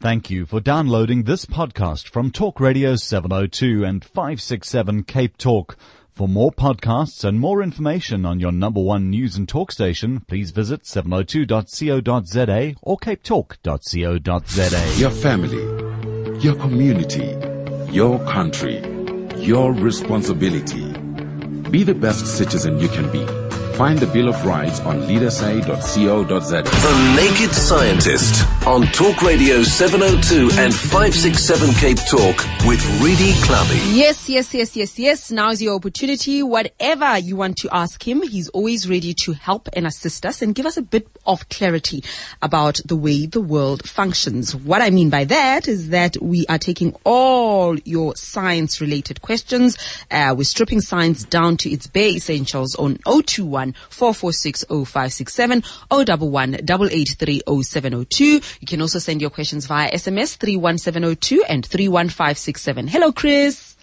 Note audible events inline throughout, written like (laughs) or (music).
Thank you for downloading this podcast from Talk Radio 702 and 567 Cape Talk. For more podcasts and more information on your number one news and talk station, please visit 702.co.za or capetalk.co.za. Your family, your community, your country, your responsibility. Be the best citizen you can be. Find the Bill of Rights on leadersa.co.za. The Naked Scientist on Talk Radio 702 and 567 Cape Talk with Redi Tlhabi. Yes, yes, yes, yes, yes. Now is your opportunity. Whatever you want to ask him, he's always ready to help and assist us and give us a bit of clarity about the way the world functions. What I mean by that is that we are taking all your science related questions. Uh, we're stripping science down to its bare essentials on 021 446 0567 011 883 0702. You can also send your questions via SMS 31702 and 31567. Hello, Chris.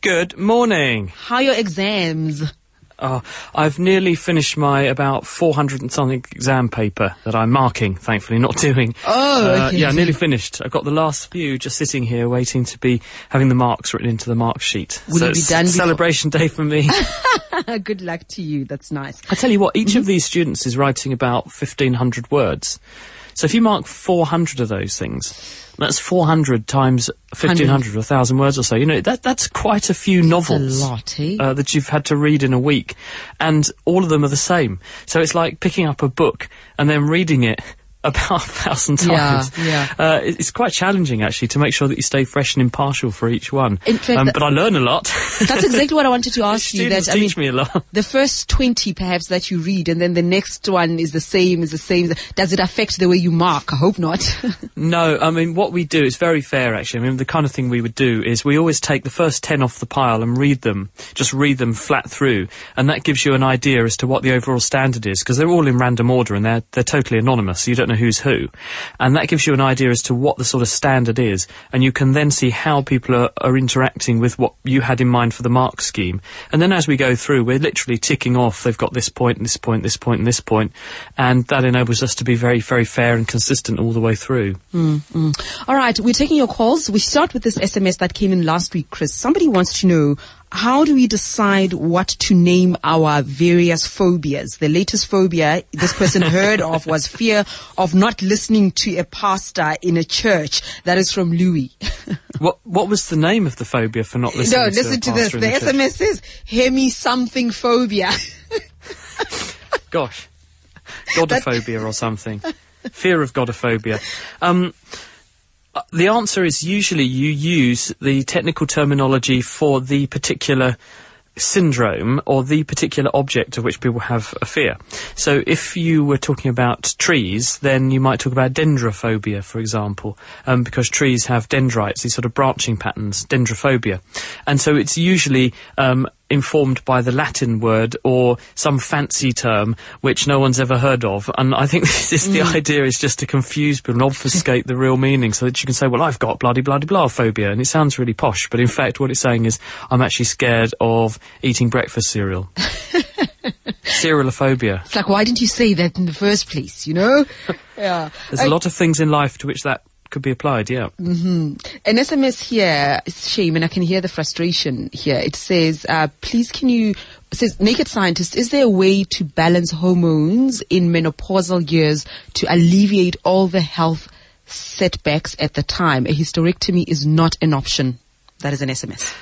Good morning. How are your exams? Oh, I've nearly finished my about 400 and something exam paper that I'm marking, thankfully, not (laughs) doing. Oh, Uh, okay. yeah, nearly finished. I've got the last few just sitting here waiting to be having the marks written into the mark sheet. Will so be done celebration day for me. (laughs) Good luck to you. That's nice. I tell you what, each Mm-hmm. of these students is writing about 1500 words. So if you mark 400 of those things, that's 400 times 1500 or 1000 words or so. You know, that, that's quite a few novels. lot, eh? uh, that you've had to read in a week. And all of them are the same. So it's like picking up a book and then reading it about (laughs) a thousand times. yeah. Uh, it- it's quite challenging actually to make sure that you stay fresh and impartial for each one. Fact, um, but I learn a lot. That's exactly what I wanted to (laughs) ask you. That I mean, me a lot. the first 20 perhaps that you read and then the next one is the same is the same does it affect the way you mark i hope not (laughs) No, I mean, what we do is very fair, actually. I mean, the kind of thing we would do is we always take the first 10 off the pile and read them, just read them flat through, and that gives you an idea as to what the overall standard is, because they're all in random order and they're, they're totally anonymous, so you don't know who's who. And that gives you an idea as to what the sort of standard is, and you can then see how people are, are interacting with what you had in mind for the mark scheme. And then as we go through, we're literally ticking off, they've got this point, this point, this point, and this point, and that enables us to be very, very fair and consistent all the way through. Mm, mm. all right we're taking your calls we start with this sms that came in last week chris somebody wants to know how do we decide what to name our various phobias? The latest phobia this person (laughs) heard of was fear of not listening to a pastor in a church. That is from Louis. (laughs) What what was the name of the phobia for not listening? To No, to listen a to this. The the? SMS says hemi something phobia. (laughs) Gosh, godophobia or something. Fear of godophobia. Um, the answer is usually you use the technical terminology for the particular syndrome or the particular object of which people have a fear. So if you were talking about trees, then you might talk about dendrophobia, for example, um, because trees have dendrites, these sort of branching patterns, dendrophobia. And so it's usually um, informed by the Latin word or some fancy term which no one's ever heard of. And I think (laughs) this is the mm. idea is just to confuse people and obfuscate the real meaning so that you can say, well, I've got bloody bloody blah phobia. And it sounds really posh, but in fact what it's saying is I'm actually scared of eating breakfast cereal. (laughs) Cerealophobia. It's like, why didn't you say that in the first place, you know? (laughs) yeah. There's a lot of things in life to which that could be applied, yeah. An SMS here, it's shame, and I can hear the frustration here. It says, uh, please can you, says, naked scientist, is there a way to balance hormones in menopausal years to alleviate all the health setbacks at the time? A hysterectomy is not an option. That is an SMS.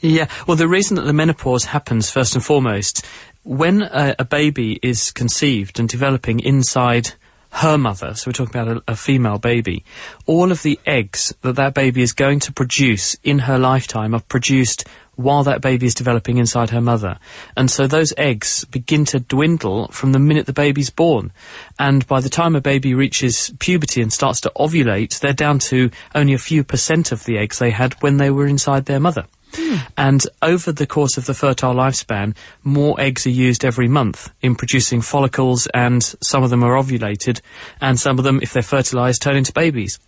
Yeah, well, the reason that the menopause happens, first and foremost, when a, a baby is conceived and developing inside her mother, so we're talking about a, a female baby, all of the eggs that that baby is going to produce in her lifetime are produced while that baby is developing inside her mother. And so those eggs begin to dwindle from the minute the baby's born. And by the time a baby reaches puberty and starts to ovulate, they're down to only a few percent of the eggs they had when they were inside their mother. Hmm. And over the course of the fertile lifespan, more eggs are used every month in producing follicles, and some of them are ovulated, and some of them, if they're fertilized, turn into babies.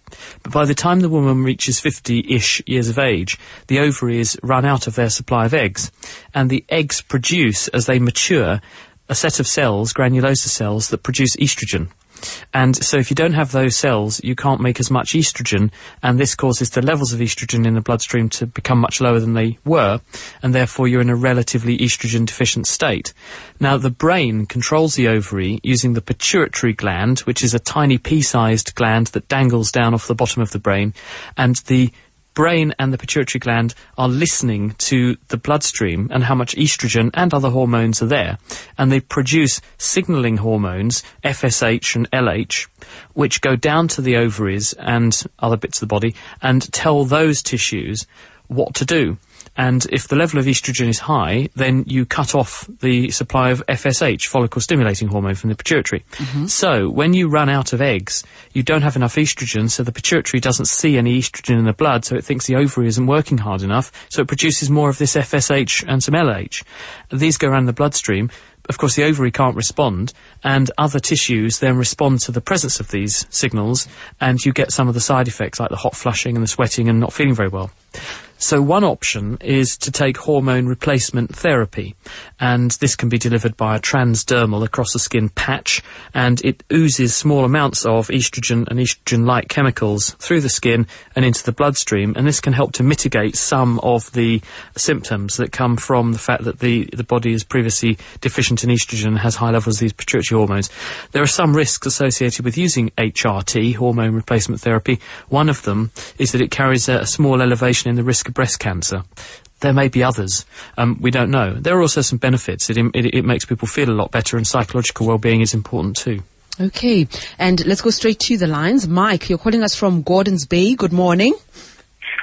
But by the time the woman reaches 50-ish years of age, the ovaries run out of their supply of eggs, and the eggs produce, as they mature, a set of cells, granulosa cells, that produce estrogen. And so if you don't have those cells, you can't make as much estrogen, and this causes the levels of estrogen in the bloodstream to become much lower than they were, and therefore you're in a relatively estrogen deficient state. Now, the brain controls the ovary using the pituitary gland, which is a tiny pea-sized gland that dangles down off the bottom of the brain, and the brain and the pituitary gland are listening to the bloodstream and how much estrogen and other hormones are there. And they produce signaling hormones, FSH and LH, which go down to the ovaries and other bits of the body and tell those tissues what to do. And if the level of estrogen is high, then you cut off the supply of FSH, follicle stimulating hormone, from the pituitary. Mm-hmm. So when you run out of eggs, you don't have enough estrogen, so the pituitary doesn't see any estrogen in the blood, so it thinks the ovary isn't working hard enough, so it produces more of this FSH and some LH. These go around the bloodstream. Of course, the ovary can't respond, and other tissues then respond to the presence of these signals, and you get some of the side effects like the hot flushing and the sweating and not feeling very well. So one option is to take hormone replacement therapy, and this can be delivered by a transdermal across the skin patch, and it oozes small amounts of estrogen and estrogen-like chemicals through the skin and into the bloodstream, and this can help to mitigate some of the symptoms that come from the fact that the, the body is previously deficient in estrogen and has high levels of these pituitary hormones. There are some risks associated with using HRT, hormone replacement therapy. One of them is that it carries a, a small elevation in the risk of breast cancer. There may be others. Um, we don't know. There are also some benefits. It, it, it makes people feel a lot better, and psychological well-being is important too. Okay, and let's go straight to the lines. Mike, you're calling us from Gordons Bay. Good morning.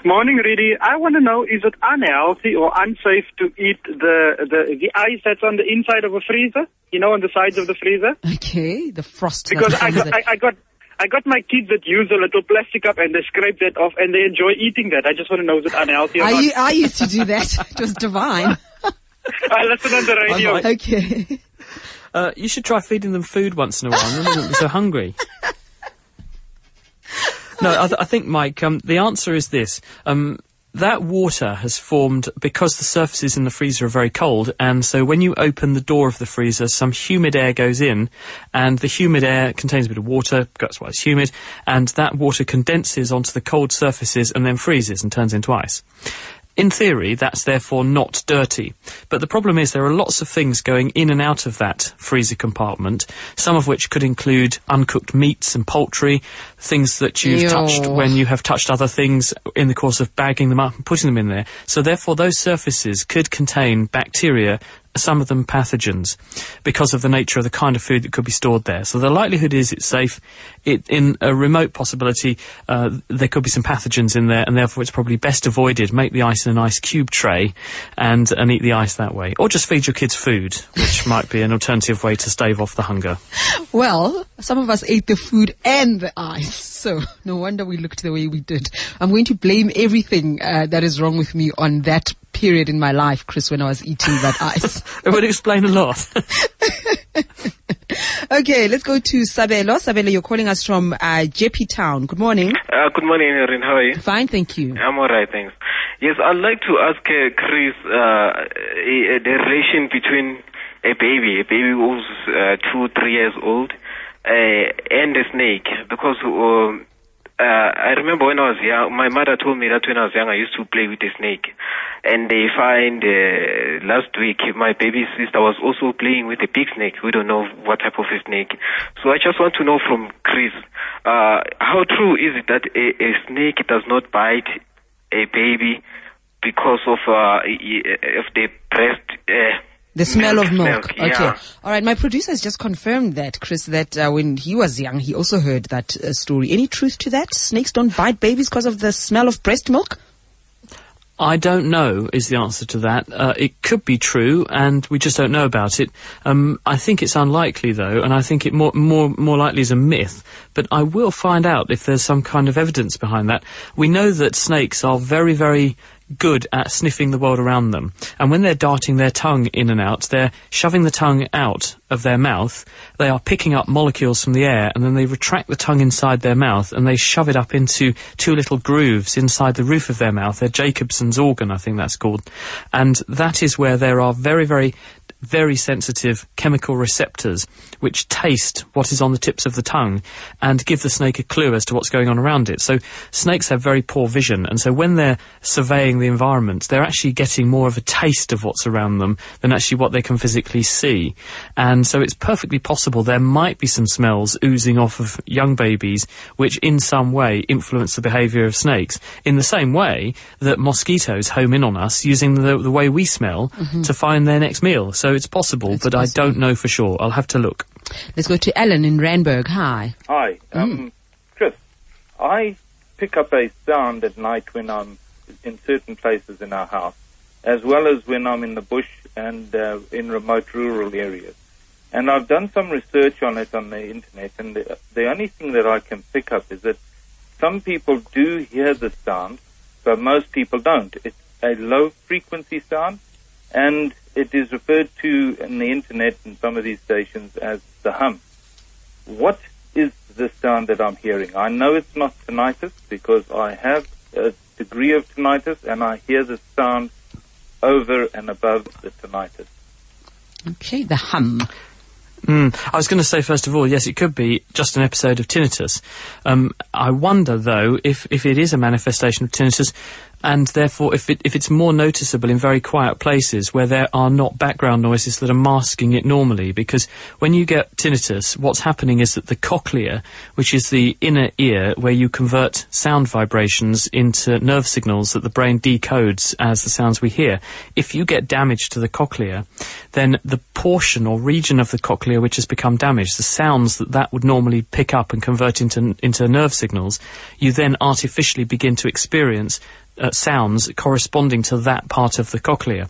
Morning, Rudy. I want to know, is it unhealthy or unsafe to eat the, the, the ice that's on the inside of a freezer? You know, on the sides of the freezer? Okay, the frost. Because (laughs) that I got, I, I got, I got my kids that use a little plastic cup and they scrape that off and they enjoy eating that. I just want to know, is it unhealthy or I, not? u- I used to do that. (laughs) it was divine. (laughs) I listen on the radio. like- Okay. Uh, you should try feeding them food once in a while, they won't be so hungry. (laughs) No, I, th- I think, Mike, um, the answer is this. Um, that water has formed because the surfaces in the freezer are very cold, and so when you open the door of the freezer, some humid air goes in, and the humid air contains a bit of water, that's why it's humid, and that water condenses onto the cold surfaces and then freezes and turns into ice. In theory, that's therefore not dirty. But the problem is there are lots of things going in and out of that freezer compartment, some of which could include uncooked meats and poultry, things that you've Ew. touched when you have touched other things in the course of bagging them up and putting them in there. So therefore those surfaces could contain bacteria some of them pathogens because of the nature of the kind of food that could be stored there. So the likelihood is it's safe. It, in a remote possibility, uh, there could be some pathogens in there, and therefore it's probably best avoided. Make the ice in an ice cube tray and, and eat the ice that way. Or just feed your kids food, which (laughs) might be an alternative way to stave off the hunger. Well, some of us ate the food and the ice, so no wonder we looked the way we did. I'm going to blame everything uh, that is wrong with me on that period in my life, Chris, when I was eating that (laughs) ice. It would explain a lot. (laughs) Okay, let's go to Sabelo. Sabelo, you're calling us from uh, Jeppestown. Good morning. Uh, good morning, Erin. How are you? Fine, thank you. I'm alright, thanks. Yes, I'd like to ask uh, Chris uh, uh, the relation between a baby, a baby who's uh, two, three years old, uh, and a snake. Because um, uh, I remember when I was young, my mother told me that when I was young, I used to play with a snake. And they find uh, last week my baby sister was also playing with a big snake. We don't know what type of a snake. So I just want to know from Chris, uh, how true is it that a, a snake does not bite a baby because of uh, of the breast? Uh, The smell of milk. milk, Okay. yeah. All right. My producer has just confirmed that, Chris, that uh, when he was young, he also heard that uh, story. Any truth to that? Snakes don't bite babies because of the smell of breast milk? I don't know is the answer to that. Uh, it could be true, and we just don't know about it. Um, I think it's unlikely, though, and I think it more more more likely is a myth. But I will find out if there's some kind of evidence behind that. We know that snakes are very very good at sniffing the world around them, and when they're darting their tongue in and out, they're shoving the tongue out of their mouth. They are picking up molecules from the air, and then they retract the tongue inside their mouth, and they shove it up into two little grooves inside the roof of their mouth. They're Jacobson's organ, I think that's called, and that is where there are very, very very sensitive chemical receptors which taste what is on the tips of the tongue and give the snake a clue as to what's going on around it. So snakes have very poor vision, and so when they're surveying the environment, they're actually getting more of a taste of what's around them than actually what they can physically see. And so it's perfectly possible there might be some smells oozing off of young babies which in some way influence the behaviour of snakes in the same way that mosquitoes home in on us using the, the way we smell mm-hmm. to find their next meal. So it's possible, It's but possible. I don't know for sure. I'll have to look. Let's go to Ellen in Randburg. Hi. Hi, um, Chris. I pick up a sound at night when I'm in certain places in our house, as well as when I'm in the bush and uh, in remote rural areas. And I've done some research on it on the internet, and the, the only thing that I can pick up is that some people do hear the sound, but most people don't. It's a low frequency sound, and it is referred to in the internet and some of these stations as the hum. What is the sound that I'm hearing? I know it's not tinnitus because I have a degree of tinnitus and I hear the sound over and above the tinnitus. Okay, the hum. Mm. I was going to say, first of all, yes, it could be just an episode of tinnitus. Um, I wonder, though, if, if it is a manifestation of tinnitus, and therefore if, it, if it's more noticeable in very quiet places where there are not background noises that are masking it normally. Because when you get tinnitus, what's happening is that the cochlea, which is the inner ear where you convert sound vibrations into nerve signals that the brain decodes as the sounds we hear, if you get damage to the cochlea, then the portion or region of the cochlea which has become damaged, the sounds that that would normally pick up and convert into, into nerve signals, you then artificially begin to experience uh, sounds corresponding to that part of the cochlea.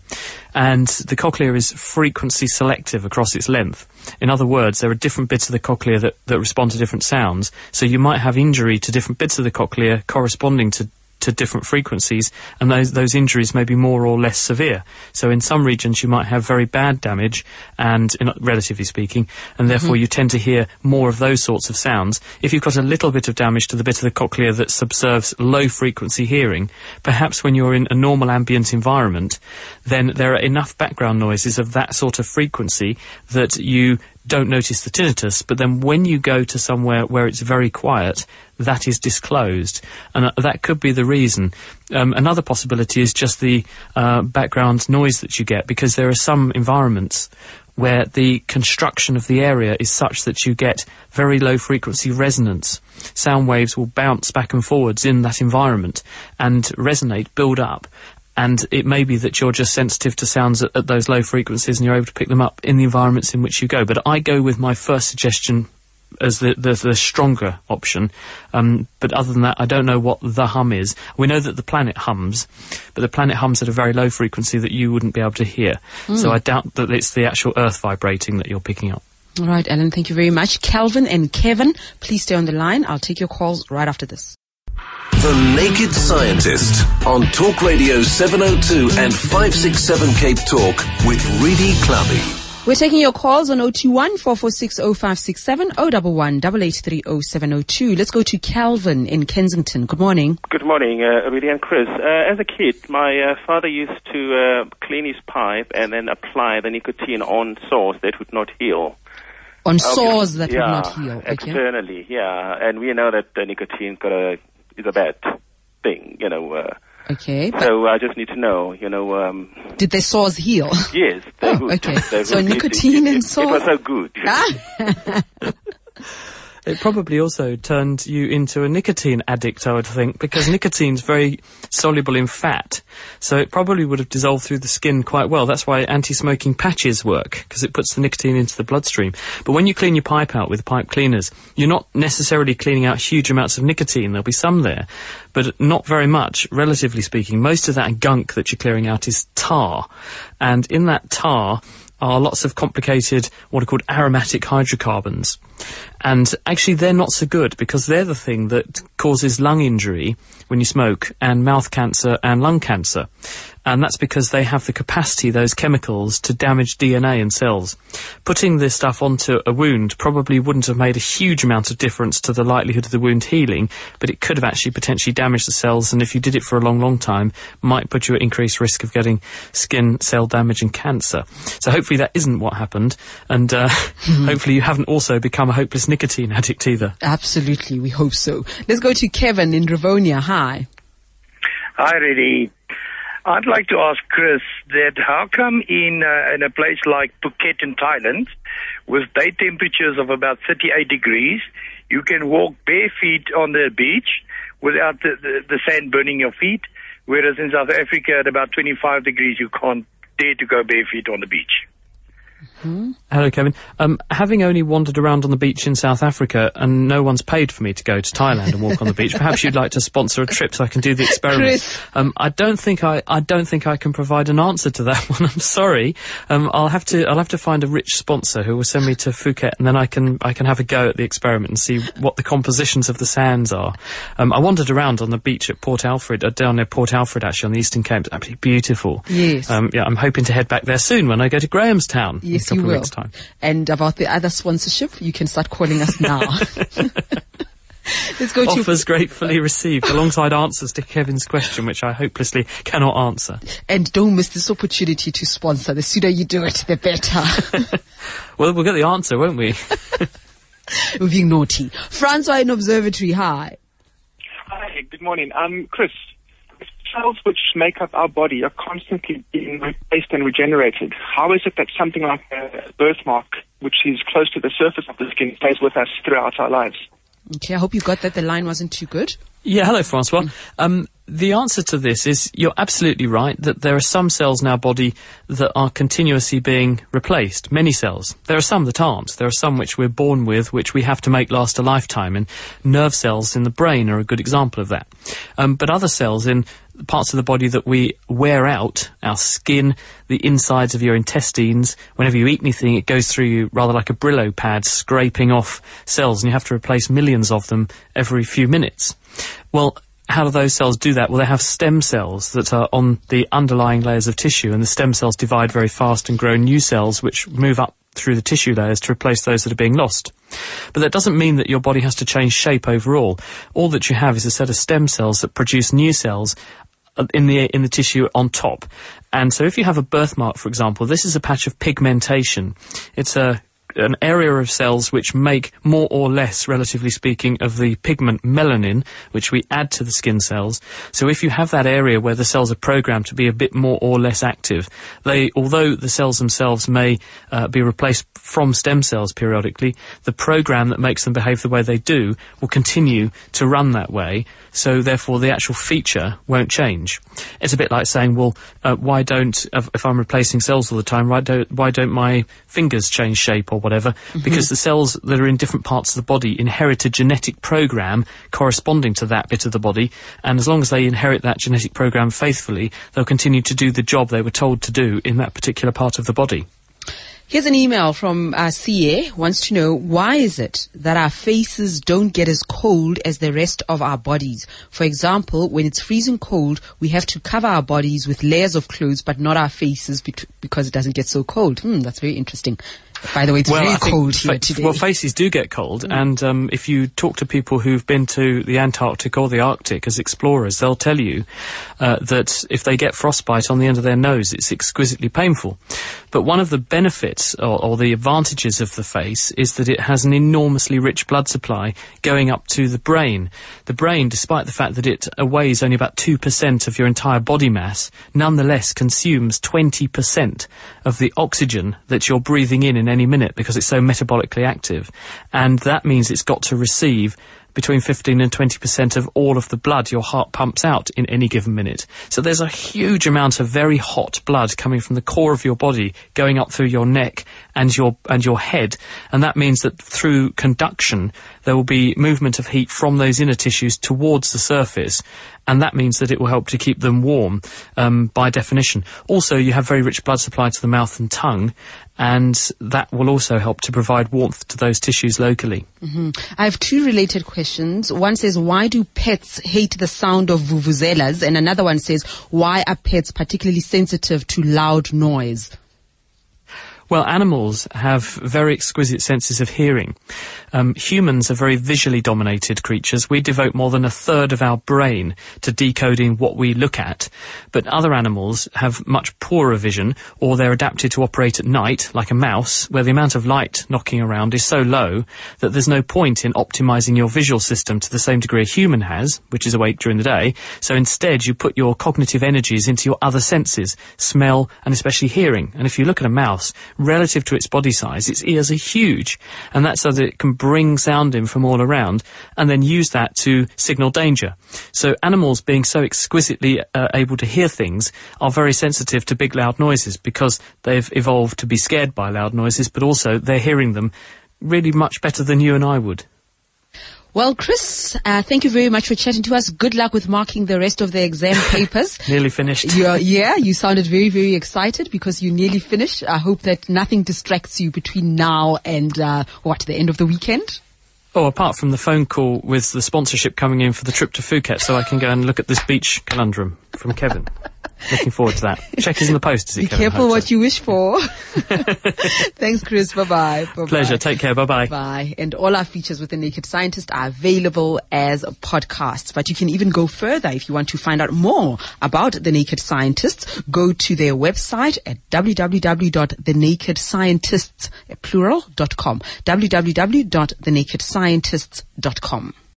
And the cochlea is frequency selective across its length. In other words, there are different bits of the cochlea that, that respond to different sounds. So you might have injury to different bits of the cochlea corresponding to to different frequencies, and those those injuries may be more or less severe. So in some regions you might have very bad damage, and in, relatively speaking, and mm-hmm. therefore you tend to hear more of those sorts of sounds. If you've got a little bit of damage to the bit of the cochlea that subserves low frequency hearing, perhaps when you're in a normal ambient environment, then there are enough background noises of that sort of frequency that you don't notice the tinnitus, but then when you go to somewhere where it's very quiet, that is disclosed, and uh, that could be the reason. Um, another possibility is just the uh, background noise that you get, because there are some environments where the construction of the area is such that you get very low frequency resonance. Sound waves will bounce back and forwards in that environment and resonate, build up, and it may be that you're just sensitive to sounds at, at those low frequencies and you're able to pick them up in the environments in which you go. But I go with my first suggestion as the, the, the stronger option. Um, but other than that, I don't know what the hum is. We know that the planet hums, but the planet hums at a very low frequency that you wouldn't be able to hear. So I doubt that it's the actual Earth vibrating that you're picking up. All right, Ellen, thank you very much. Calvin and Kevin, please stay on the line. I'll take your calls right after this. The Naked Scientist on Talk Radio 702 and 567 Cape Talk with Redi Tlhabi. We're taking your calls on 021 446 0567 011 883 0702. Let's go to Calvin in Kensington. Good morning. Good morning, uh, Rudy and Chris. Uh, as a kid, my uh, father used to uh, clean his pipe and then apply the nicotine on sores that would not heal. On Okay. sores that yeah, would not heal. Okay. Externally, yeah. And we know that the nicotine got a, is a bad thing, you know. Uh, Okay. So I just need to know, you know, um, did the sores heal? yes, Oh, good. okay. They're So. Nicotine it, and it, It was sores? so good. Ah. (laughs) It probably also turned you into a nicotine addict, I would think, because nicotine's very soluble in fat, so it probably would have dissolved through the skin quite well. That's why anti-smoking patches work, because it puts the nicotine into the bloodstream. But when you clean your pipe out with pipe cleaners, you're not necessarily cleaning out huge amounts of nicotine. There'll be some there, but not very much, relatively speaking. Most of that gunk that you're clearing out is tar, and in that tar are lots of complicated, what are called aromatic hydrocarbons. And actually, they're not so good because they're the thing that causes lung injury when you smoke and mouth cancer and lung cancer. And that's because they have the capacity, those chemicals, to damage DNA in cells. Putting this stuff onto a wound probably wouldn't have made a huge amount of difference to the likelihood of the wound healing, but it could have actually potentially damaged the cells, and if you did it for a long, long time, might put you at increased risk of getting skin cell damage and cancer. So hopefully that isn't what happened, and uh, (laughs) hopefully you haven't also become a hopeless nicotine addict either. Absolutely, we hope so. Let's go to Kevin in Rivonia. Hi. Hi, Reddy. I'd like to ask Chris that how come in uh, in a place like Phuket in Thailand, with day temperatures of about 38 degrees, you can walk bare feet on the beach without the, the, the sand burning your feet, whereas in South Africa at about 25 degrees you can't dare to go bare feet on the beach. Hello, Kevin. Um, having only wandered around on the beach in South Africa and no one's paid for me to go to Thailand and walk on the beach, perhaps you'd like to sponsor a trip so I can do the experiment. Um, I don't think I, I don't think I can provide an answer to that (laughs) one. I'm sorry. Um, I'll have to, I'll have to find a rich sponsor who will send me to Phuket and then I can, I can have a go at the experiment and see what the compositions of the sands are. Um, I wandered around on the beach at Port Alfred, uh, down near Port Alfred actually on the Eastern Cape. It's absolutely beautiful. Yes. Um, yeah, I'm hoping to head back there soon when I go to Grahamstown. a Yes, couple you of will. weeks' time. And about the other sponsorship, you can start calling us now. (laughs) (laughs) Let's go to Offers gratefully received alongside answers to Kevin's question, which I hopelessly cannot answer. and don't miss this opportunity to sponsor. The sooner you do it, the better. (laughs) Well, we'll get the answer, won't we? We're being naughty. Francois in Observatory. Hi. Hi, good morning. Um, Chris, cells which make up our body are constantly being replaced and regenerated. How is it that something like a birthmark, which is close to the surface of the skin, stays with us throughout our lives? Okay, I hope you got that. The line wasn't too good. Yeah, hello, Francois. Um, the answer to this is you're absolutely right that there are some cells in our body that are continuously being replaced. Many cells. There are some that aren't. There are some which we're born with, which we have to make last a lifetime. And nerve cells in the brain are a good example of that. Um, but other cells in parts of the body that we wear out, our skin, the insides of your intestines, whenever you eat anything, it goes through you rather like a Brillo pad, scraping off cells, and you have to replace millions of them every few minutes. Well, how do those cells do that? Well, they have stem cells that are on the underlying layers of tissue, and the stem cells divide very fast and grow new cells which move up through the tissue layers to replace those that are being lost. But that doesn't mean that your body has to change shape overall. All that you have is a set of stem cells that produce new cells uh, in the in the tissue on top. And so if you have a birthmark, for example, this is a patch of pigmentation. It's a an area of cells which make more or less, relatively speaking, of the pigment melanin, which we add to the skin cells. So if you have that area where the cells are programmed to be a bit more or less active, they, although the cells themselves may uh, be replaced from stem cells periodically, the program that makes them behave the way they do will continue to run that way. So therefore, the actual feature won't change. It's a bit like saying, well, uh, why don't if I'm replacing cells all the time, why don't why don't my fingers change shape or whatever? Because the cells that are in different parts of the body inherit a genetic program corresponding to that bit of the body, and as long as they inherit that genetic program faithfully, they'll continue to do the job they were told to do in that particular part of the body. Here's an email from uh, CA wants to know why is it that our faces don't get as cold as the rest of our bodies? For example, when it's freezing cold, we have to cover our bodies with layers of clothes, but not our faces bec- because it doesn't get so cold. Hmm, that's very interesting. By the way, it's very think cold here today. Well, faces do get cold, and um, if you talk to people who've been to the Antarctic or the Arctic as explorers, they'll tell you uh, that if they get frostbite on the end of their nose, it's exquisitely painful. But one of the benefits or, or the advantages of the face is that it has an enormously rich blood supply going up to the brain. The brain, despite the fact that it weighs only about 2% of your entire body mass, nonetheless consumes 20% of the oxygen that you're breathing in in any minute because it's so metabolically active. And that means it's got to receive between 15 and 20% of all of the blood your heart pumps out in any given minute. So there's a huge amount of very hot blood coming from the core of your body going up through your neck and your and your head and that means that through conduction there will be movement of heat from those inner tissues towards the surface, and that means that it will help to keep them warm um, by definition. Also, you have very rich blood supply to the mouth and tongue, and that will also help to provide warmth to those tissues locally. hmm I have two related questions. One says, why do pets hate the sound of vuvuzelas? And another one says, why are pets particularly sensitive to loud noise? Well, animals have very exquisite senses of hearing. Um, humans are very visually dominated creatures. We devote more than a third of our brain to decoding what we look at. But other animals have much poorer vision, or they're adapted to operate at night, like a mouse, where the amount of light knocking around is so low that there's no point in optimizing your visual system to the same degree a human has, which is awake during the day. So instead, you put your cognitive energies into your other senses, smell, and especially hearing. And if you look at a mouse, relative to its body size, its ears are huge. And that's so that it can bring sound in from all around and then use that to signal danger. So animals being so exquisitely uh, able to hear things are very sensitive to big loud noises because they've evolved to be scared by loud noises, but also they're hearing them really much better than you and I would. Well, Chris, uh, thank you very much for chatting to us. Good luck with marking the rest of the exam (laughs) papers. Nearly finished. You're, yeah, you sounded very, very excited because you nearly finished. I hope that nothing distracts you between now and, uh, what, the end of the weekend? Oh, apart from the phone call with the sponsorship coming in for the trip to Phuket so I can go and look at this beach conundrum from Kevin. (laughs) Looking forward to that. Check is in the post, Be careful what so. you wish for. (laughs) Thanks, Chris. Bye-bye. Bye-bye. Pleasure. Take care. Bye-bye. Bye. And all our features with the Naked Scientist are available as podcasts. But you can even go further if you want to find out more about the Naked Scientists. Go to their website at www.thenakedscientists, plural, dot com. www.thenakedscientists.com.